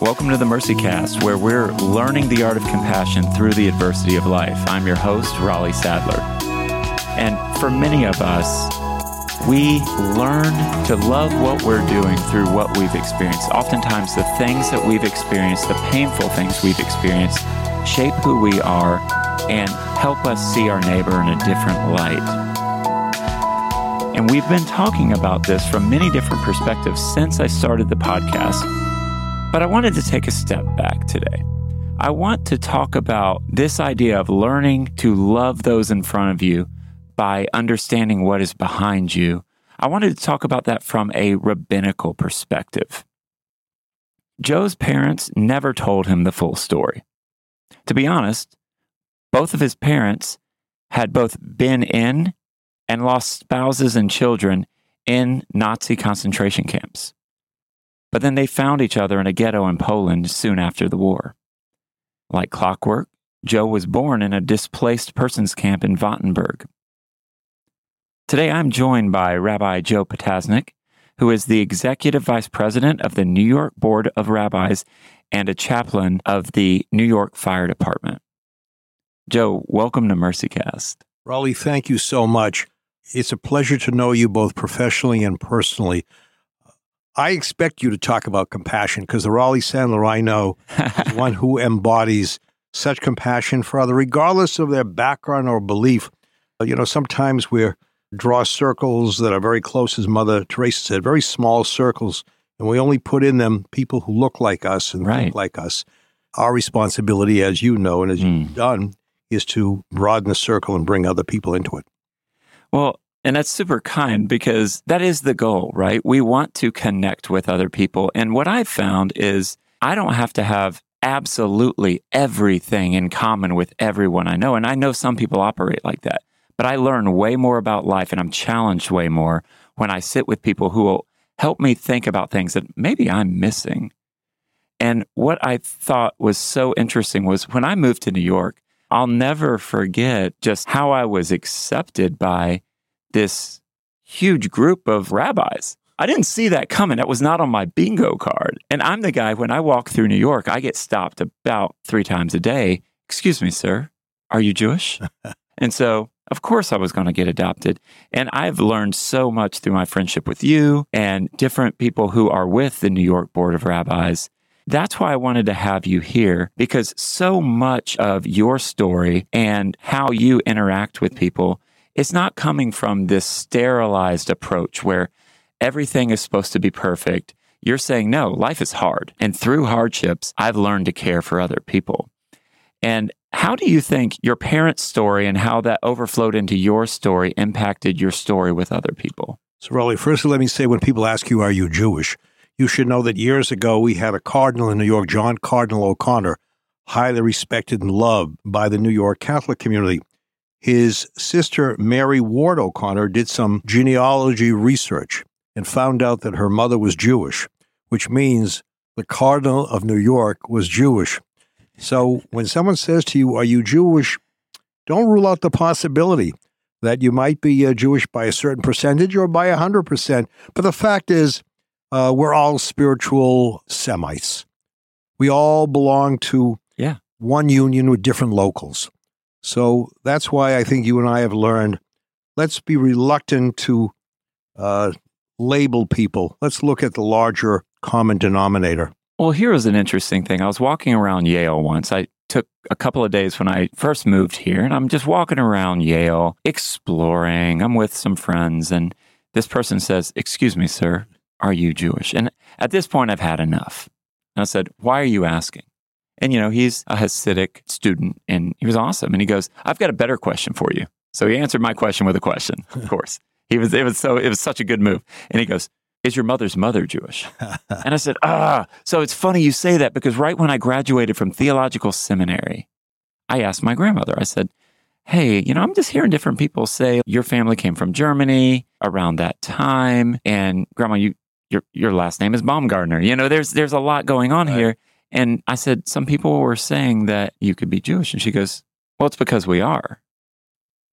Welcome to the Mercy Cast, where we're learning the art of compassion through the adversity of life. I'm your host, Raleigh Sadler. And for many of us, we learn to love what we're doing through what we've experienced. Oftentimes, the things that we've experienced, the painful things we've experienced, shape who we are and help us see our neighbor in a different light. And we've been talking about this from many different perspectives since I started the podcast. But I wanted to take a step back today. I want to talk about this idea of learning to love those in front of you by understanding what is behind you. I wanted to talk about that from a rabbinical perspective. Joe's parents never told him the full story. To be honest, both of his parents had both been in and lost spouses and children in Nazi concentration camps. But then they found each other in a ghetto in Poland soon after the war. Like clockwork, Joe was born in a displaced persons camp in Wattenberg. Today I'm joined by Rabbi Joe Potasnik, who is the executive vice president of the New York Board of Rabbis and a chaplain of the New York Fire Department. Joe, welcome to MercyCast. Raleigh, thank you so much. It's a pleasure to know you both professionally and personally. I expect you to talk about compassion because the Raleigh Sadler I know is one who embodies such compassion for other, regardless of their background or belief. You know, sometimes we draw circles that are very close, as Mother Teresa said, very small circles, and we only put in them people who look like us and Right. think like us. Our responsibility, as you know and as Mm. you've done, is to broaden the circle and bring other people into it. Well, and that's super kind because that is the goal, right? We want to connect with other people. And what I've found is I don't have to have absolutely everything in common with everyone I know. And I know some people operate like that, but I learn way more about life and I'm challenged way more when I sit with people who will help me think about things that maybe I'm missing. And what I thought was so interesting was when I moved to New York, I'll never forget just how I was accepted by this huge group of rabbis. I didn't see that coming. That was not on my bingo card. And I'm the guy, when I walk through New York, I get stopped about three times a day. Excuse me, sir, are you Jewish? and so, of course, I was going to get adopted. And I've learned so much through my friendship with you and different people who are with the New York Board of Rabbis. That's why I wanted to have you here because so much of your story and how you interact with people is not coming from this sterilized approach where everything is supposed to be perfect. You're saying, no, life is hard. And through hardships, I've learned to care for other people. And how do you think your parents' story and how that overflowed into your story impacted your story with other people? So, Raleigh, first let me say when people ask you, Are you Jewish? You should know that years ago we had a cardinal in New York, John Cardinal O'Connor, highly respected and loved by the New York Catholic community. His sister, Mary Ward O'Connor, did some genealogy research and found out that her mother was Jewish, which means the Cardinal of New York was Jewish. So when someone says to you, Are you Jewish? Don't rule out the possibility that you might be uh, Jewish by a certain percentage or by a 100%. But the fact is, uh, we're all spiritual Semites. We all belong to Yeah. one union with different locals. So that's why I think you and I have learned let's be reluctant to uh, label people. Let's look at the larger common denominator. Well, here is an interesting thing. I was walking around Yale once. I took a couple of days when I first moved here, and I'm just walking around Yale, exploring. I'm with some friends, and this person says, Excuse me, sir, are you Jewish? And at this point, I've had enough. And I said, Why are you asking? And, you know, he's a Hasidic student, and he was awesome. And he goes, I've got a better question for you. So he answered my question with a question, of course. He was, it was so, it was such a good move. And he goes, Is your mother's mother Jewish? And I said, ah, so it's funny you say that because right when I graduated from theological seminary, I asked my grandmother, I said, hey, you know, I'm just hearing different people say your family came from Germany around that time. And grandma, you, your, your last name is Baumgartner. You know, there's, there's a lot going on Right. here. And I said, some people were saying that you could be Jewish. And she goes, well, it's because we are.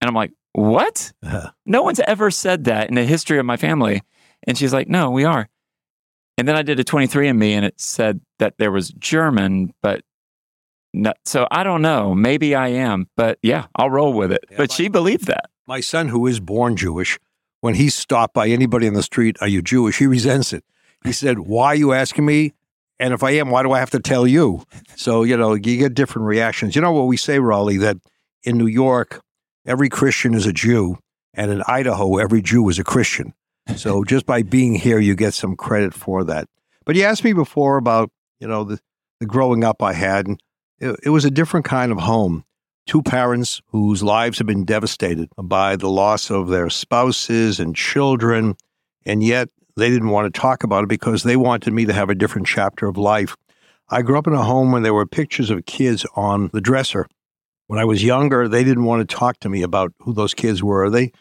And I'm like, what? No one's ever said that in the history of my family. And she's like, no, we are. And then I did a 23andMe and it said that there was German, but no, so I don't know. Maybe I am, but yeah, I'll roll with it. Yeah, but my- she believed that. My son, who is born Jewish, when he's stopped by anybody in the street, are you Jewish? He resents it. He said, Why are you asking me? And if I am, why do I have to tell you? So, you know, you get different reactions. You know what we say, Raleigh, that in New York, every Christian is a Jew, and in Idaho, every Jew is a Christian. So just by being here, you get some credit for that. But you asked me before about, you know, the, the growing up I had, and it, it was a different kind of home two parents whose lives have been devastated by the loss of their spouses and children, and yet they didn't want to talk about it because they wanted me to have a different chapter of life. I grew up in a home where there were pictures of kids on the dresser. When I was younger, they didn't want to talk to me about who those kids were. They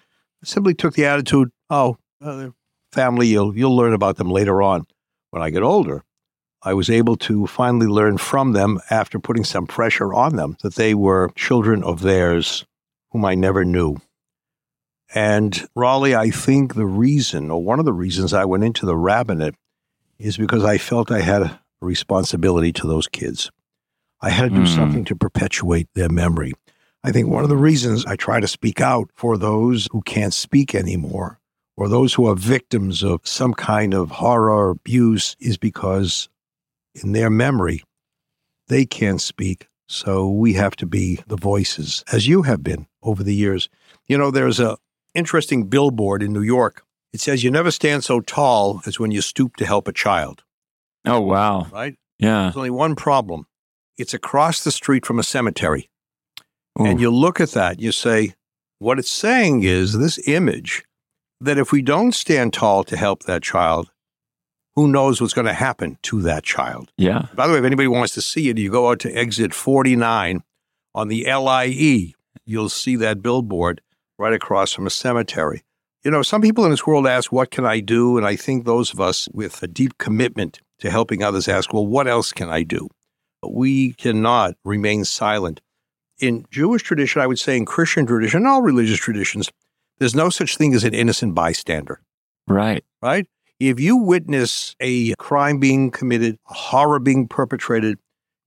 simply took the attitude, "Oh, uh, family, you'll you'll learn about them later on." When I get older, I was able to finally learn from them after putting some pressure on them that they were children of theirs whom I never knew. And Raleigh, I think the reason, or one of the reasons I went into the rabbinate is because I felt I had a responsibility to those kids. I had to do Mm. something to perpetuate their memory. I think one of the reasons I try to speak out for those who can't speak anymore or those who are victims of some kind of horror or abuse is because in their memory, they can't speak. So we have to be the voices, as you have been over the years. You know, there's a interesting billboard in New York. It says, "You never stand so tall as when you stoop to help a child." Oh, wow. Right? Yeah. There's only one problem. It's across the street from a cemetery. Ooh. And you look at that, you say, what it's saying is this image that if we don't stand tall to help that child, who knows what's going to happen to that child? yeah. By the way, if anybody wants to see it, you go out to exit 49 on the LIE. You'll see that billboard right across from a cemetery. You know, some people in this world ask, What can I do? And I think those of us with a deep commitment to helping others ask, Well, what else can I do? But we cannot remain silent. In Jewish tradition, I would say in Christian tradition, all religious traditions, there's no such thing as an innocent bystander Right. right? If you witness a crime being committed, a horror being perpetrated,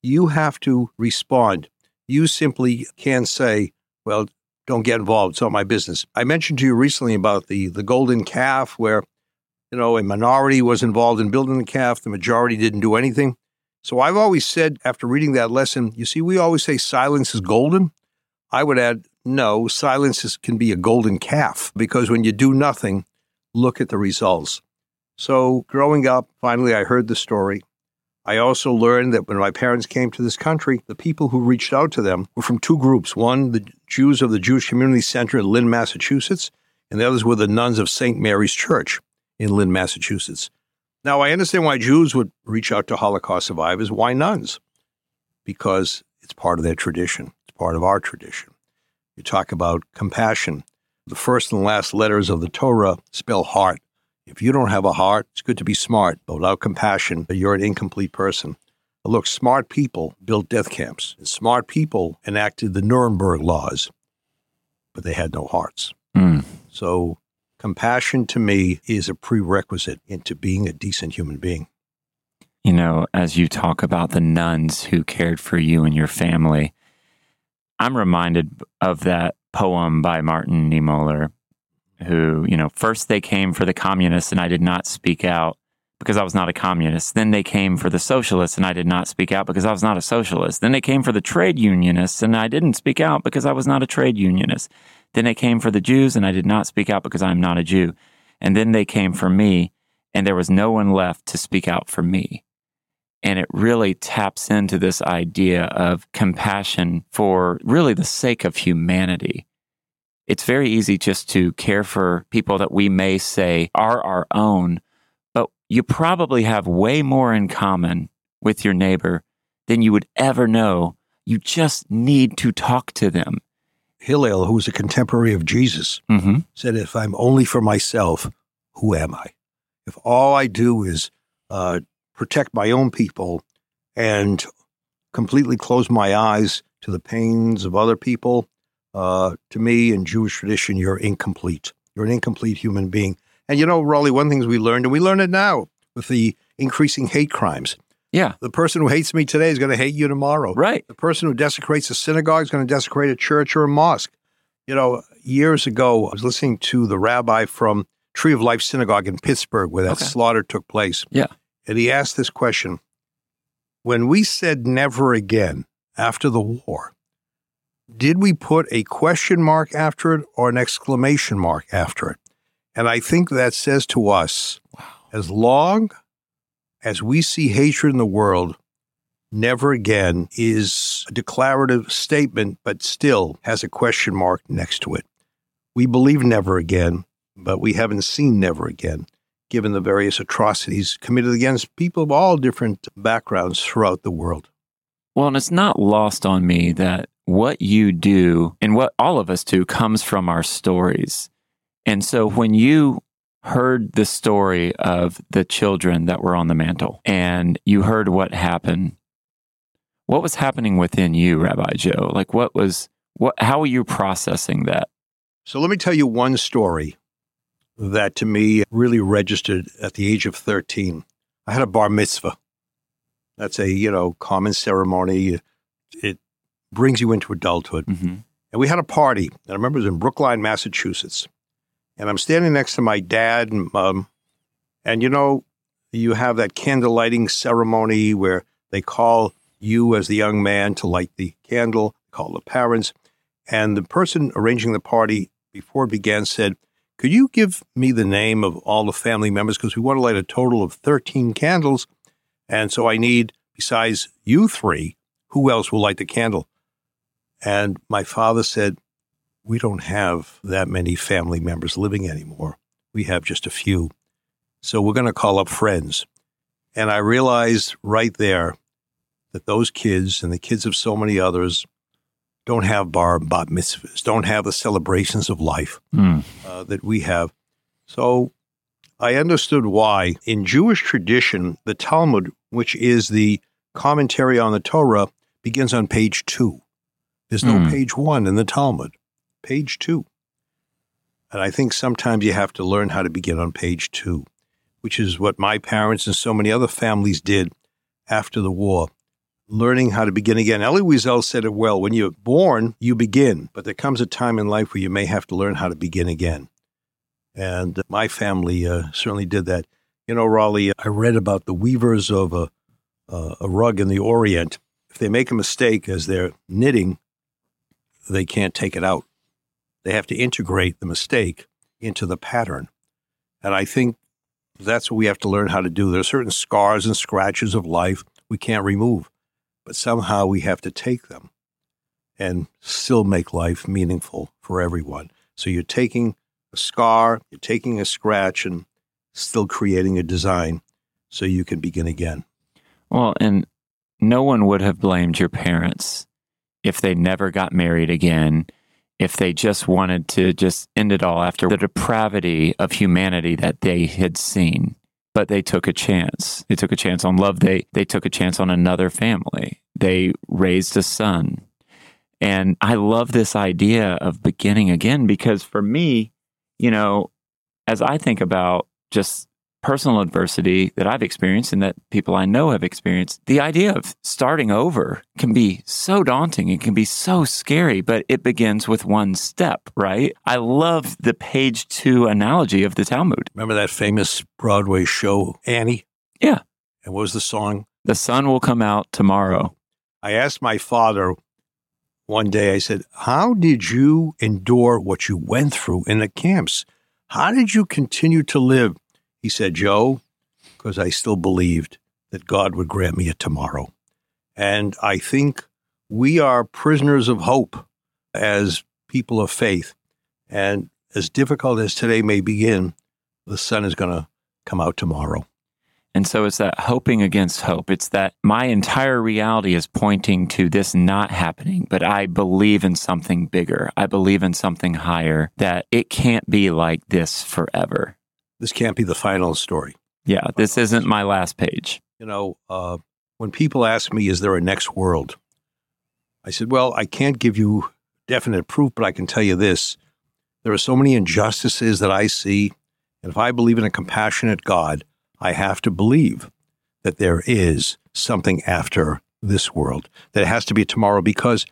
you have to respond. You simply can't say, well, don't get involved. It's not my business. I mentioned to you recently about the, the golden calf, where, you know, a minority was involved in building the calf, the majority didn't do anything. So I've always said, after reading that lesson, you see, we always say silence is golden. I would add, no, silence is, can be a golden calf because when you do nothing, look at the results. So, growing up, finally, I heard the story. I also learned that when my parents came to this country, the people who reached out to them were from two groups. One, the Jews of the Jewish Community Center in Lynn, Massachusetts, and the others were the nuns of St. Mary's Church in Lynn, Massachusetts. Now, I understand why Jews would reach out to Holocaust survivors. Why nuns? Because it's part of their tradition, it's part of our tradition. You talk about compassion. The first and last letters of the Torah spell heart. If you don't have a heart, it's good to be smart, but without compassion, you're an incomplete person. But look, smart people built death camps, and smart people enacted the Nuremberg laws, but they had no hearts. Mm. So, compassion to me is a prerequisite into being a decent human being. You know, as you talk about the nuns who cared for you and your family, I'm reminded of that poem by Martin Niemöller, who, you know, first they came for the communists and I did not speak out because I was not a communist. Then they came for the socialists and I did not speak out because I was not a socialist. Then they came for the trade unionists and I didn't speak out because I was not a trade unionist. Then they came for the Jews and I did not speak out because I'm not a Jew. And then they came for me and there was no one left to speak out for me. And it really taps into this idea of compassion for really the sake of humanity. It's very easy just to care for people that we may say are our own, but you probably have way more in common with your neighbor than you would ever know. You just need to talk to them. Hillel, who was a contemporary of Jesus, Mm-hmm. said, If I'm only for myself, who am I? If all I do is uh, protect my own people and completely close my eyes to the pains of other people, uh, to me in Jewish tradition, you're incomplete. You're an incomplete human being. And you know, Raleigh, one thing we learned, and we learn it now with the increasing hate crimes. Yeah. The person who hates me today is going to hate you tomorrow. Right. The person who desecrates a synagogue is going to desecrate a church or a mosque. You know, years ago, I was listening to the rabbi from Tree of Life Synagogue in Pittsburgh where that Okay. slaughter took place. Yeah. And he asked this question When we said never again after the war, did we put a question mark after it or an exclamation mark after it? And I think that says to us as long as we see hatred in the world, never again is a declarative statement, but still has a question mark next to it. We believe never again, but we haven't seen never again, given the various atrocities committed against people of all different backgrounds throughout the world. Well, and it's not lost on me that what you do and what all of us do comes from our stories. And so when you heard the story of the children that were on the mantle and you heard what happened, what was happening within you, Rabbi Joe? Like what was what how were you processing that? So let me tell you one story that to me really registered at the age of 13. I had a bar mitzvah. That's a, you know, common ceremony. It brings you into adulthood. Mm-hmm. And we had a party. And I remember it was in Brookline, Massachusetts. And I'm standing next to my dad and mom. And you know, you have that candle lighting ceremony where they call you as the young man to light the candle, call the parents. And the person arranging the party before it began said, Could you give me the name of all the family members? Because we want to light a total of 13 candles. And so I need, besides you three, who else will light the candle? And my father said, We don't have that many family members living anymore. We have just a few. So we're going to call up friends. And I realized right there that those kids and the kids of so many others don't have bar and bat mitzvahs, don't have the celebrations of life Mm. uh, that we have. So I understood why in Jewish tradition, the Talmud, which is the commentary on the Torah, begins on page two. There's no Hmm. page one in the Talmud, page two. And I think sometimes you have to learn how to begin on page two, which is what my parents and so many other families did after the war, learning how to begin again. Elie Wiesel said it well when you're born, you begin, but there comes a time in life where you may have to learn how to begin again. And my family uh, certainly did that. You know, Raleigh, I read about the weavers of a, uh, a rug in the Orient. If they make a mistake as they're knitting, they can't take it out. They have to integrate the mistake into the pattern. And I think that's what we have to learn how to do. There are certain scars and scratches of life we can't remove, but somehow we have to take them and still make life meaningful for everyone. So you're taking a scar, you're taking a scratch, and still creating a design so you can begin again. Well, and no one would have blamed your parents if they never got married again, if they just wanted to just end it all after the depravity of humanity that they had seen. But they took a chance. They took a chance on love. They they took a chance on another family. They raised a son. And I love this idea of beginning again because for me, you know, as I think about just personal adversity that I've experienced and that people I know have experienced, the idea of starting over can be so daunting. It can be so scary, but it begins with one step, right? I love the page two analogy of the Talmud. Remember that famous Broadway show, Annie? Yeah. And what was the song? The sun will come out tomorrow. I asked my father one day, I said, How did you endure what you went through in the camps? How did you continue to live? He said, Joe, because I still believed that God would grant me a tomorrow. And I think we are prisoners of hope as people of faith. And as difficult as today may begin, the sun is going to come out tomorrow. And so it's that hoping against hope. It's that my entire reality is pointing to this not happening, but I believe in something bigger. I believe in something higher, that it can't be like this forever. This can't be the final story. Yeah, this isn't my last page. You know, uh, when people ask me, is there a next world? I said, well, I can't give you definite proof, but I can tell you this. There are so many injustices that I see And if I believe in a compassionate God, I have to believe that there is something after this world, that it has to be tomorrow. Because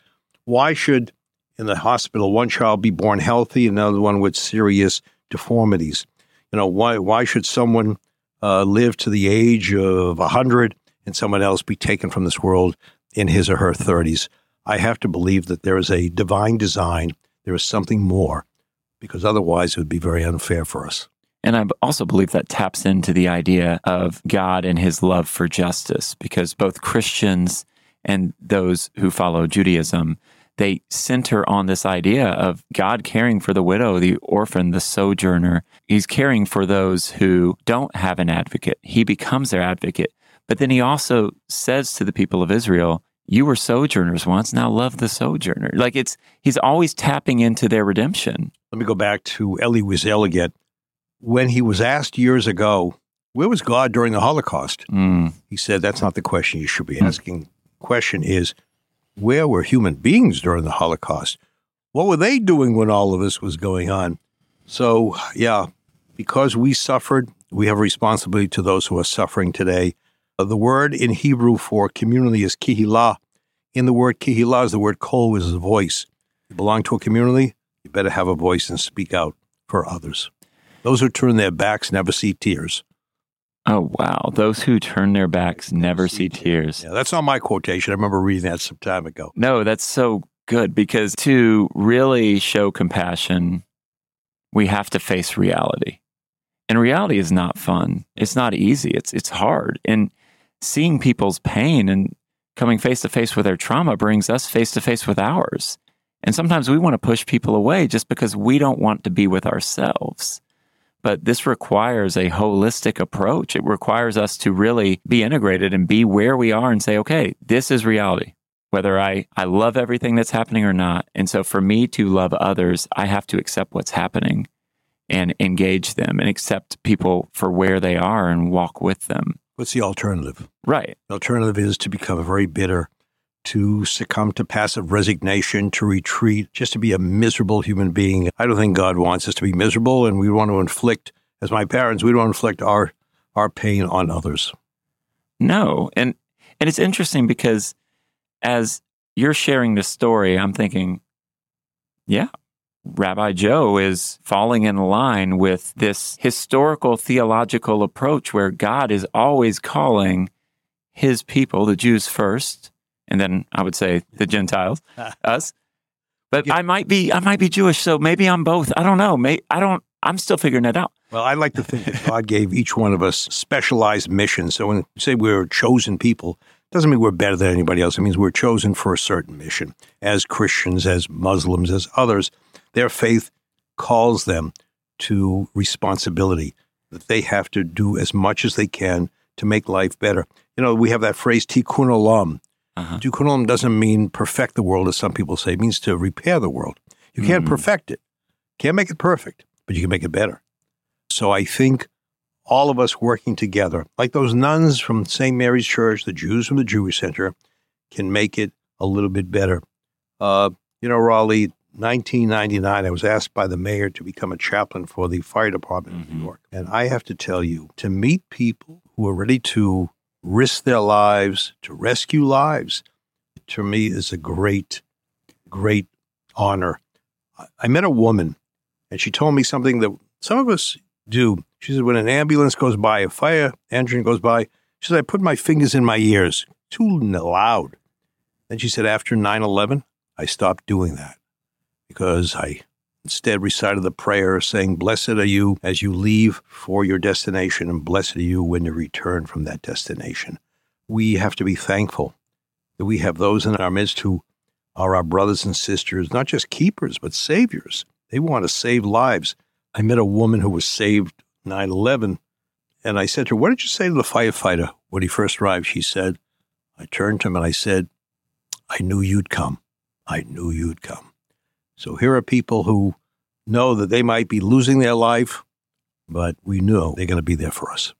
why should in the hospital one child be born healthy, and another one with serious deformities? You know, why, why should someone uh, live to the age of 100 and someone else be taken from this world in his or her 30s? I have to believe that there is a divine design, there is something more, because otherwise it would be very unfair for us. And I also believe that taps into the idea of God and his love for justice, because both Christians and those who follow Judaism, they center on this idea of God caring for the widow, the orphan, the sojourner. He's caring for those who don't have an advocate. He becomes their advocate. But then he also says to the people of Israel, you were sojourners once, now love the sojourner. Like it's, he's always tapping into their redemption. Let me go back to Elie Wiesel again when he was asked years ago, where was God during the Holocaust? Mm. He said, that's not the question you should be asking. The question is, where were human beings during the Holocaust? What were they doing when all of this was going on? So, yeah, because we suffered, we have responsibility to those who are suffering today. Uh, the word in Hebrew for community is kihilah. In the word kihilah is the word kol, is a voice. You belong to a community, you better have a voice and speak out for others. Those who turn their backs never see tears. Oh, wow. Those who turn their backs never see tears. Yeah, that's not my quotation. I remember reading that some time ago. No, that's so good because to really show compassion, we have to face reality. And reality is not fun. It's not easy. It's it's hard. And seeing people's pain and coming face to face with their trauma brings us face to face with ours. And sometimes we want to push people away just because we don't want to be with ourselves. But this requires a holistic approach. It requires us to really be integrated and be where we are and say, okay, this is reality, whether I, I love everything that's happening or not. And so for me to love others, I have to accept what's happening and engage them and accept people for where they are and walk with them. What's the alternative? Right. The alternative is to become a very bitter to succumb to passive resignation, to retreat, just to be a miserable human being. I don't think God wants us to be miserable, and we want to inflict, as my parents, we don't inflict our our pain on others. No, and and it's interesting because as you're sharing this story, I'm thinking, yeah, Rabbi Joe is falling in line with this historical theological approach where God is always calling his people, the Jews first, and then I would say the Gentiles, ah. us. But yeah. I might be I might be Jewish, so maybe I'm both. I don't know. May, I don't. I'm still figuring it out. Well, I like to think that God gave each one of us specialized missions. So when you say we're chosen people, doesn't mean we're better than anybody else. It means we're chosen for a certain mission. As Christians, as Muslims, as others, their faith calls them to responsibility that they have to do as much as they can to make life better. You know, we have that phrase tikkun olam, uh-huh. doesn't mean perfect the world, as some people say. It means to repair the world. You can't mm perfect it, can't make it perfect, but you can make it better. So I think all of us working together, like those nuns from St. Mary's Church, the Jews from the Jewish Center, can make it a little bit better. Uh, you know, Raleigh, 1999, I was asked by the mayor to become a chaplain for the fire department mm-hmm. of New mm-hmm. York. And I have to tell you, to meet people who are ready to risk their lives to rescue lives, to me is a great, great honor. I met a woman and she told me something that some of us do. She said, when an ambulance goes by, a fire engine goes by, she said, I put my fingers in my ears, too loud. Then she said, after 9 11, I stopped doing that because I instead recited the prayer saying, Blessed are you as you leave for your destination, and blessed are you when you return from that destination. We have to be thankful that we have those in our midst who are our brothers and sisters, not just keepers, but saviors. They want to save lives. I met a woman who was saved 9 11, and I said to her, What did you say to the firefighter when he first arrived? She said, I turned to him and I said, I knew you'd come. I knew you'd come. So here are people who know that they might be losing their life, but we know they're going to be there for us.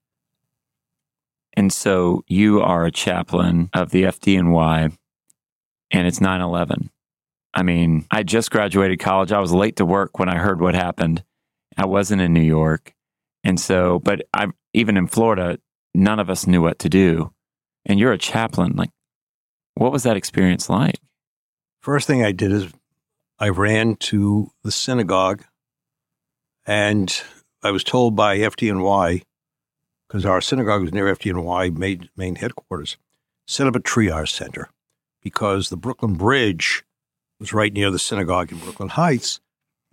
And so you are a chaplain of the FDNY, and it's 9 11. I mean, I just graduated college. I was late to work when I heard what happened. I wasn't in New York. And so, but I even in Florida, none of us knew what to do. And you're a chaplain. Like, what was that experience like? First thing I did is I ran to the synagogue and I was told by FDNY, because our synagogue was near FDNY main, main headquarters, set up a triage center because the Brooklyn Bridge was right near the synagogue in Brooklyn Heights.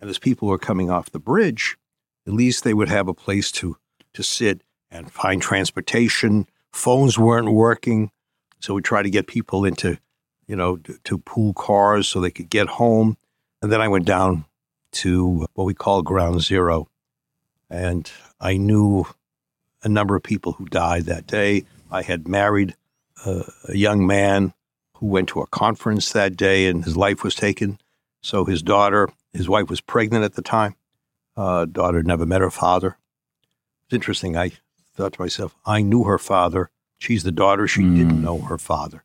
And as people were coming off the bridge, at least they would have a place to, to sit and find transportation. Phones weren't working. So we tried to get people into, you know, to, to pool cars so they could get home. And then I went down to what we call ground zero. And I knew a number of people who died that day. I had married a, a young man who went to a conference that day and his life was taken. So his daughter, his wife was pregnant at the time. Uh, daughter never met her father. It's interesting. I thought to myself, I knew her father. She's the daughter. She mm. didn't know her father.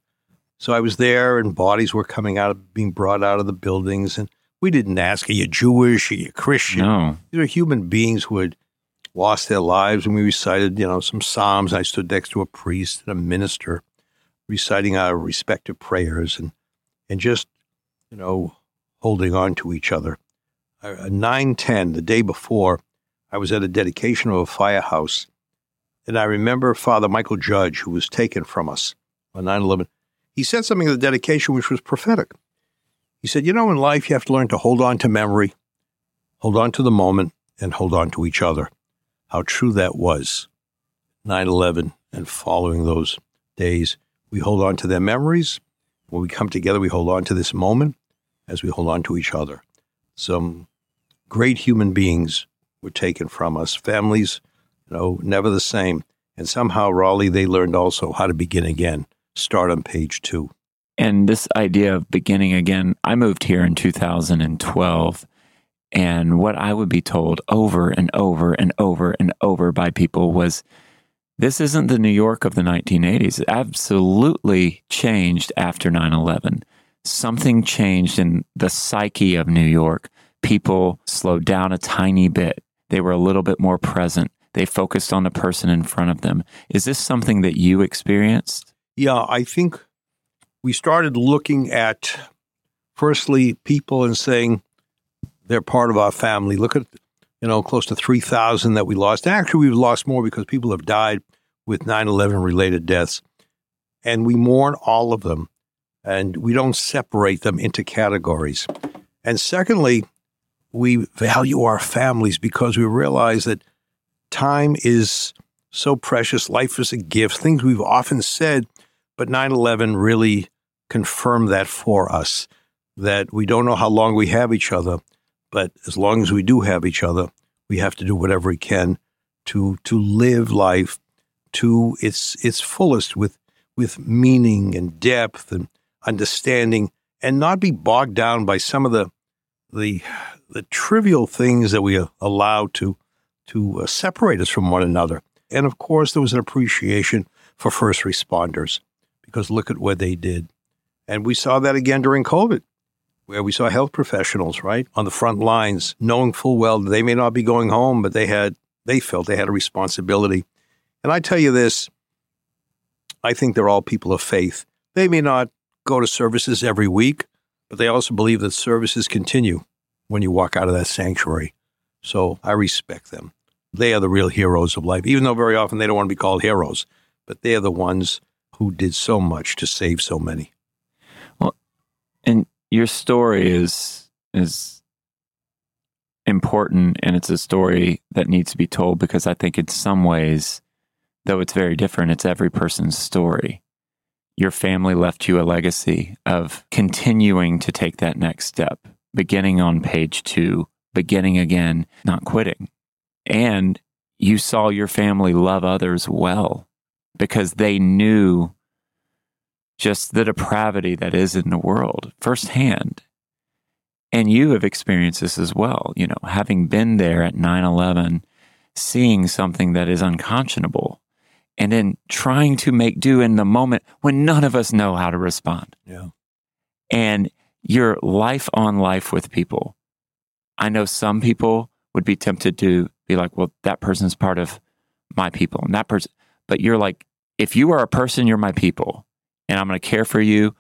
So I was there, and bodies were coming out, of, being brought out of the buildings, and we didn't ask, "Are you Jewish? Are you Christian?" No. These are human beings who had lost their lives, and we recited, you know, some psalms. I stood next to a priest and a minister, reciting our respective prayers, and and just, you know, holding on to each other. Uh, nine ten, the day before, I was at a dedication of a firehouse and I remember Father Michael Judge, who was taken from us on 9 11. He said something at the dedication which was prophetic. He said, You know, in life, you have to learn to hold on to memory, hold on to the moment, and hold on to each other. How true that was. 9 11 and following those days, we hold on to their memories. When we come together, we hold on to this moment as we hold on to each other. Some great human beings were taken from us, families no, never the same. And somehow, Raleigh, they learned also how to begin again. Start on page two. And this idea of beginning again, I moved here in 2012. And what I would be told over and over and over and over by people was this isn't the New York of the 1980s. It absolutely changed after 9 11. Something changed in the psyche of New York. People slowed down a tiny bit, they were a little bit more present. They focused on the person in front of them. Is this something that you experienced? Yeah, I think we started looking at, firstly, people and saying they're part of our family. Look at, you know, close to 3,000 that we lost. Actually, we've lost more because people have died with 9 11 related deaths. And we mourn all of them and we don't separate them into categories. And secondly, we value our families because we realize that time is so precious. Life is a gift. Things we've often said, but 9 11 really confirmed that for us that we don't know how long we have each other, but as long as we do have each other, we have to do whatever we can to to live life to its its fullest with with meaning and depth and understanding and not be bogged down by some of the the the trivial things that we allow to to uh, separate us from one another. And of course, there was an appreciation for first responders because look at what they did. And we saw that again during COVID, where we saw health professionals, right, on the front lines, knowing full well they may not be going home, but they had they felt they had a responsibility. And I tell you this, I think they're all people of faith. They may not go to services every week, but they also believe that services continue when you walk out of that sanctuary. So I respect them. They are the real heroes of life, even though very often they don't want to be called heroes, but they're the ones who did so much to save so many. Well, and your story is is important and it's a story that needs to be told because I think in some ways, though it's very different, it's every person's story. Your family left you a legacy of continuing to take that next step, beginning on page two, beginning again, not quitting. And you saw your family love others well because they knew just the depravity that is in the world firsthand. And you have experienced this as well, you know, having been there at 9 11, seeing something that is unconscionable, and then trying to make do in the moment when none of us know how to respond. Yeah. And your life on life with people I know some people would be tempted to be like, well, that person's part of my people and that person. But you're like, if you are a person, you're my people and I'm going to care for you.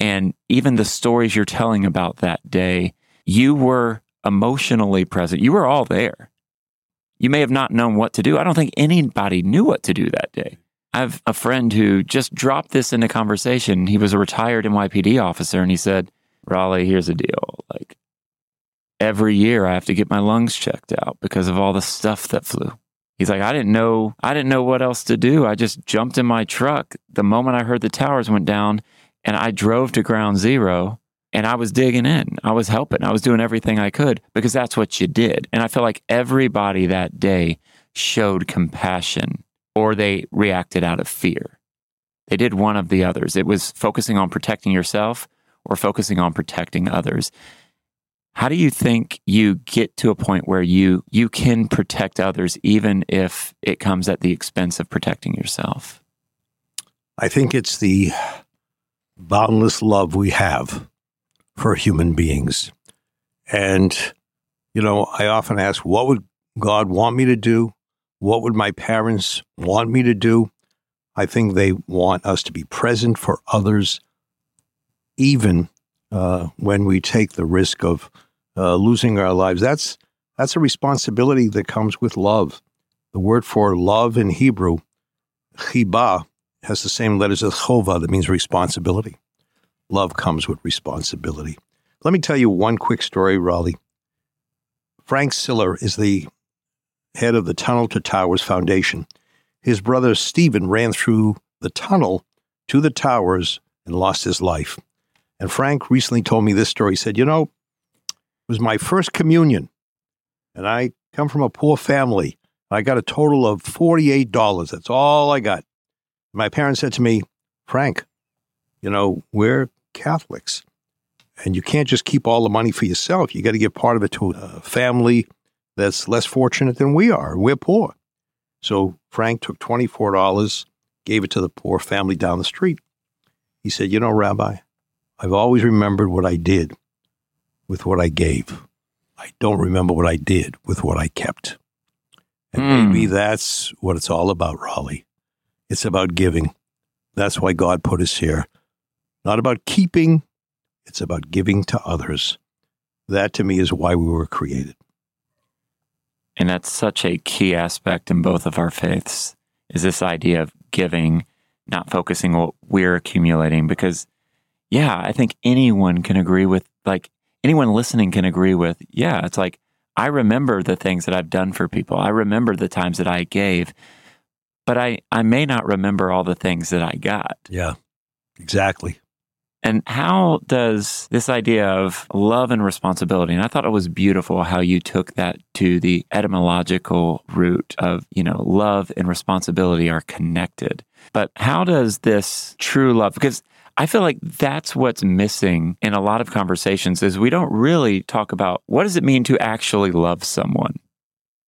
And even the stories you're telling about that day, you were emotionally present. You were all there. You may have not known what to do. I don't think anybody knew what to do that day. I have a friend who just dropped this into conversation. He was a retired NYPD officer and he said, Raleigh, here's the deal. Like every year I have to get my lungs checked out because of all the stuff that flew. He's like, I didn't know, I didn't know what else to do. I just jumped in my truck the moment I heard the towers went down and I drove to ground zero and I was digging in. I was helping. I was doing everything I could because that's what you did. And I feel like everybody that day showed compassion or they reacted out of fear. They did one of the others. It was focusing on protecting yourself or focusing on protecting others. How do you think you get to a point where you you can protect others even if it comes at the expense of protecting yourself? I think it's the boundless love we have for human beings. And you know, I often ask what would God want me to do? What would my parents want me to do? I think they want us to be present for others even uh, when we take the risk of uh, losing our lives. That's that's a responsibility that comes with love. The word for love in Hebrew, chiba, has the same letters as chova, that means responsibility. Love comes with responsibility. Let me tell you one quick story, Raleigh. Frank Siller is the head of the Tunnel to Towers Foundation. His brother Stephen ran through the tunnel to the towers and lost his life. And Frank recently told me this story. He said, You know, it was my first communion, and I come from a poor family. I got a total of $48. That's all I got. My parents said to me, Frank, you know, we're Catholics, and you can't just keep all the money for yourself. You got to give part of it to a family that's less fortunate than we are. We're poor. So Frank took $24, gave it to the poor family down the street. He said, You know, Rabbi, I've always remembered what I did with what I gave. I don't remember what I did with what I kept. And mm. maybe that's what it's all about, Raleigh. It's about giving. That's why God put us here. Not about keeping, it's about giving to others. That to me is why we were created. And that's such a key aspect in both of our faiths is this idea of giving, not focusing what we're accumulating. Because, yeah, I think anyone can agree with like anyone listening can agree with, yeah, it's like, I remember the things that I've done for people. I remember the times that I gave, but I, I may not remember all the things that I got. Yeah, exactly. And how does this idea of love and responsibility, and I thought it was beautiful how you took that to the etymological root of, you know, love and responsibility are connected. But how does this true love, because I feel like that's what's missing in a lot of conversations is we don't really talk about what does it mean to actually love someone.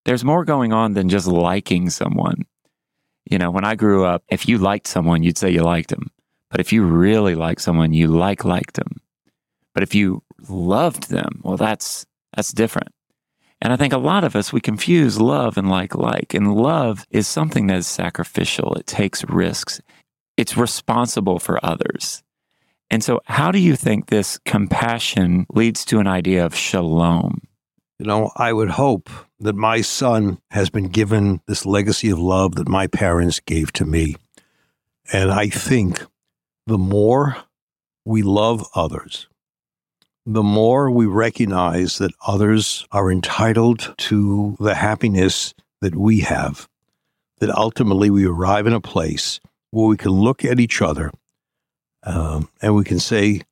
There's more going on than just liking someone. You know, when I grew up, if you liked someone, you'd say you liked them. But if you really like someone, you like liked them. But if you loved them, well, that's that's different. And I think a lot of us we confuse love and like like. And love is something that is sacrificial. It takes risks it's responsible for others. And so, how do you think this compassion leads to an idea of shalom? You know, I would hope that my son has been given this legacy of love that my parents gave to me. And I think the more we love others, the more we recognize that others are entitled to the happiness that we have, that ultimately we arrive in a place where we can look at each other um, and we can say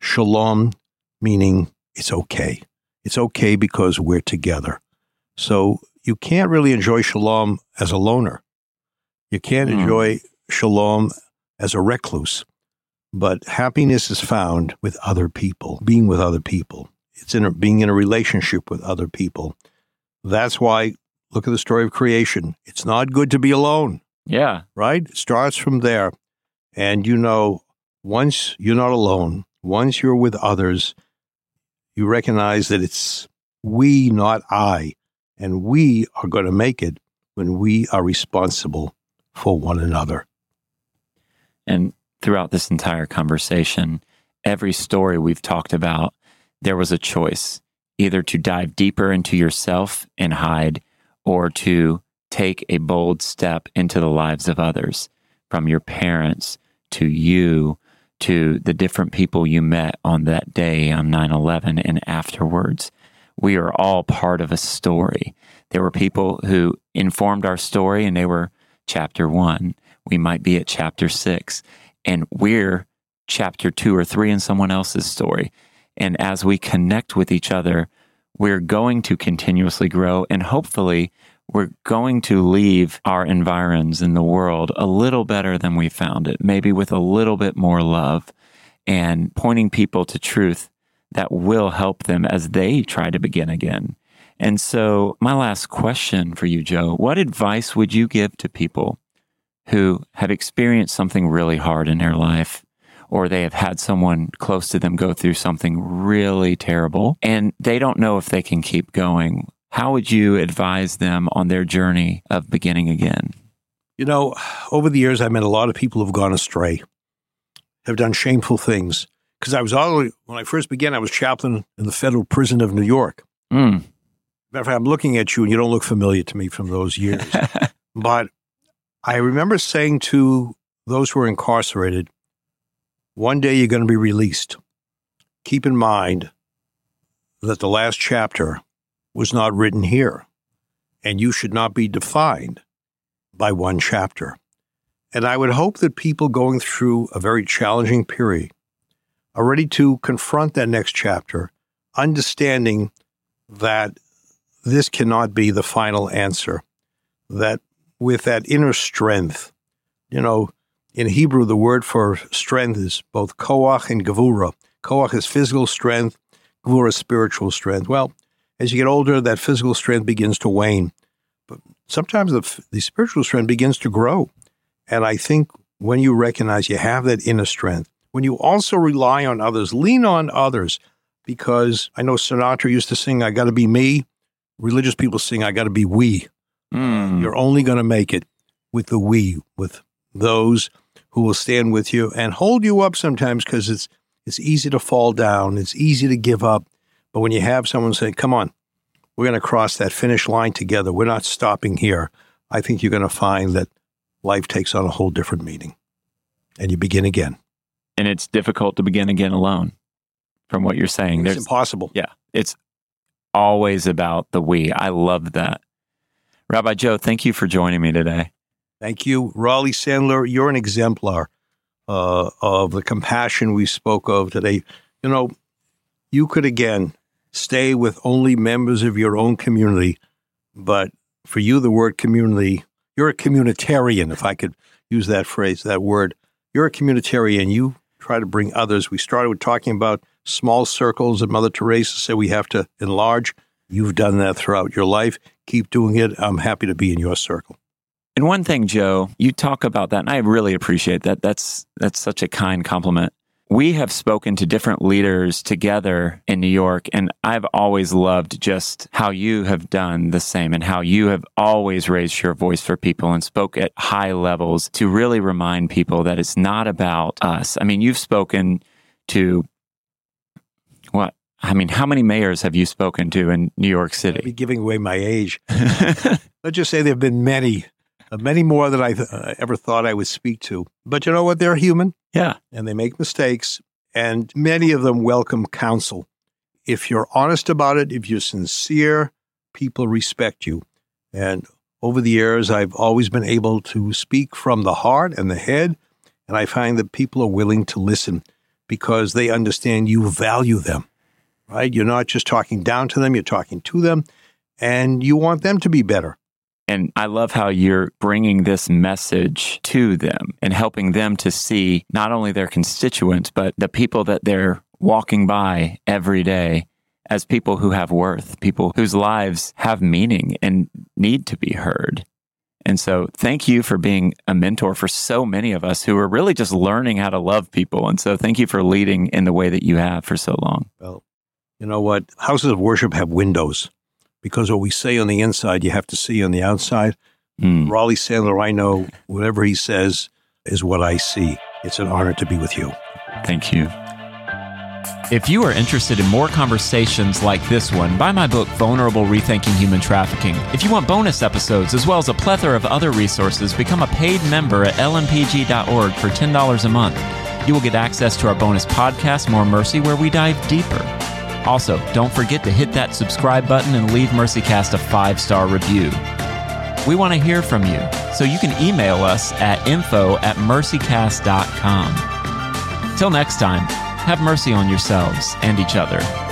shalom, meaning it's okay. It's okay because we're together. So you can't really enjoy shalom as a loner. You can't mm. enjoy shalom as a recluse. But happiness is found with other people, being with other people. It's in a, being in a relationship with other people. That's why look at the story of creation. It's not good to be alone. Yeah. Right? It starts from there. And you know, once you're not alone, once you're with others, you recognize that it's we, not I. And we are going to make it when we are responsible for one another. And throughout this entire conversation, every story we've talked about, there was a choice either to dive deeper into yourself and hide or to take a bold step into the lives of others, from your parents to you to the different people you met on that day on 9 11 and afterwards. We are all part of a story. There were people who informed our story and they were chapter one. We might be at chapter six, and we're chapter two or three in someone else's story. And as we connect with each other, we're going to continuously grow and hopefully we're going to leave our environs in the world a little better than we found it, maybe with a little bit more love and pointing people to truth that will help them as they try to begin again. And so, my last question for you, Joe what advice would you give to people who have experienced something really hard in their life? Or they have had someone close to them go through something really terrible and they don't know if they can keep going how would you advise them on their journey of beginning again? You know, over the years, I've met a lot of people who've gone astray, have done shameful things. Because I was already, when I first began, I was chaplain in the federal prison of New York. Mm. Matter of fact, I'm looking at you and you don't look familiar to me from those years. but I remember saying to those who were incarcerated, one day you're going to be released. Keep in mind that the last chapter was not written here, and you should not be defined by one chapter. And I would hope that people going through a very challenging period are ready to confront that next chapter, understanding that this cannot be the final answer, that with that inner strength, you know, in Hebrew, the word for strength is both koach and gevura. Koach is physical strength, gevura is spiritual strength. Well, as you get older, that physical strength begins to wane. But sometimes the, the spiritual strength begins to grow. And I think when you recognize you have that inner strength, when you also rely on others, lean on others, because I know Sinatra used to sing, I got to be me. Religious people sing, I got to be we. Mm. You're only going to make it with the we, with those who will stand with you and hold you up sometimes because it's, it's easy to fall down, it's easy to give up. But when you have someone say, come on, we're going to cross that finish line together, we're not stopping here, I think you're going to find that life takes on a whole different meaning and you begin again. And it's difficult to begin again alone from what you're saying. It's There's, impossible. Yeah. It's always about the we. I love that. Rabbi Joe, thank you for joining me today. Thank you. Raleigh Sadler, you're an exemplar uh, of the compassion we spoke of today. You know, you could again stay with only members of your own community. But for you, the word community, you're a communitarian, if I could use that phrase, that word. You're a communitarian. You try to bring others. We started with talking about small circles and Mother Teresa said we have to enlarge. You've done that throughout your life. Keep doing it. I'm happy to be in your circle. And one thing, Joe, you talk about that, and I really appreciate that. That's that's such a kind compliment we have spoken to different leaders together in New York, and I've always loved just how you have done the same and how you have always raised your voice for people and spoke at high levels to really remind people that it's not about us. I mean, you've spoken to what? I mean, how many mayors have you spoken to in New York City? I'd be giving away my age. Let's just say there have been many, many more than I th- uh, ever thought I would speak to. But you know what? They're human. Yeah. And they make mistakes, and many of them welcome counsel. If you're honest about it, if you're sincere, people respect you. And over the years, I've always been able to speak from the heart and the head, and I find that people are willing to listen because they understand you value them, right? You're not just talking down to them, you're talking to them, and you want them to be better. And I love how you're bringing this message to them and helping them to see not only their constituents, but the people that they're walking by every day as people who have worth, people whose lives have meaning and need to be heard. And so, thank you for being a mentor for so many of us who are really just learning how to love people. And so, thank you for leading in the way that you have for so long. Well, you know what? Houses of worship have windows because what we say on the inside, you have to see on the outside. Mm. Raleigh Sadler, I know whatever he says is what I see. It's an honor to be with you. Thank you. If you are interested in more conversations like this one, buy my book, Vulnerable Rethinking Human Trafficking. If you want bonus episodes as well as a plethora of other resources, become a paid member at lmpg.org for $10 a month. You will get access to our bonus podcast, More Mercy, where we dive deeper. Also, don't forget to hit that subscribe button and leave MercyCast a five star review. We want to hear from you, so you can email us at info at mercycast.com. Till next time, have mercy on yourselves and each other.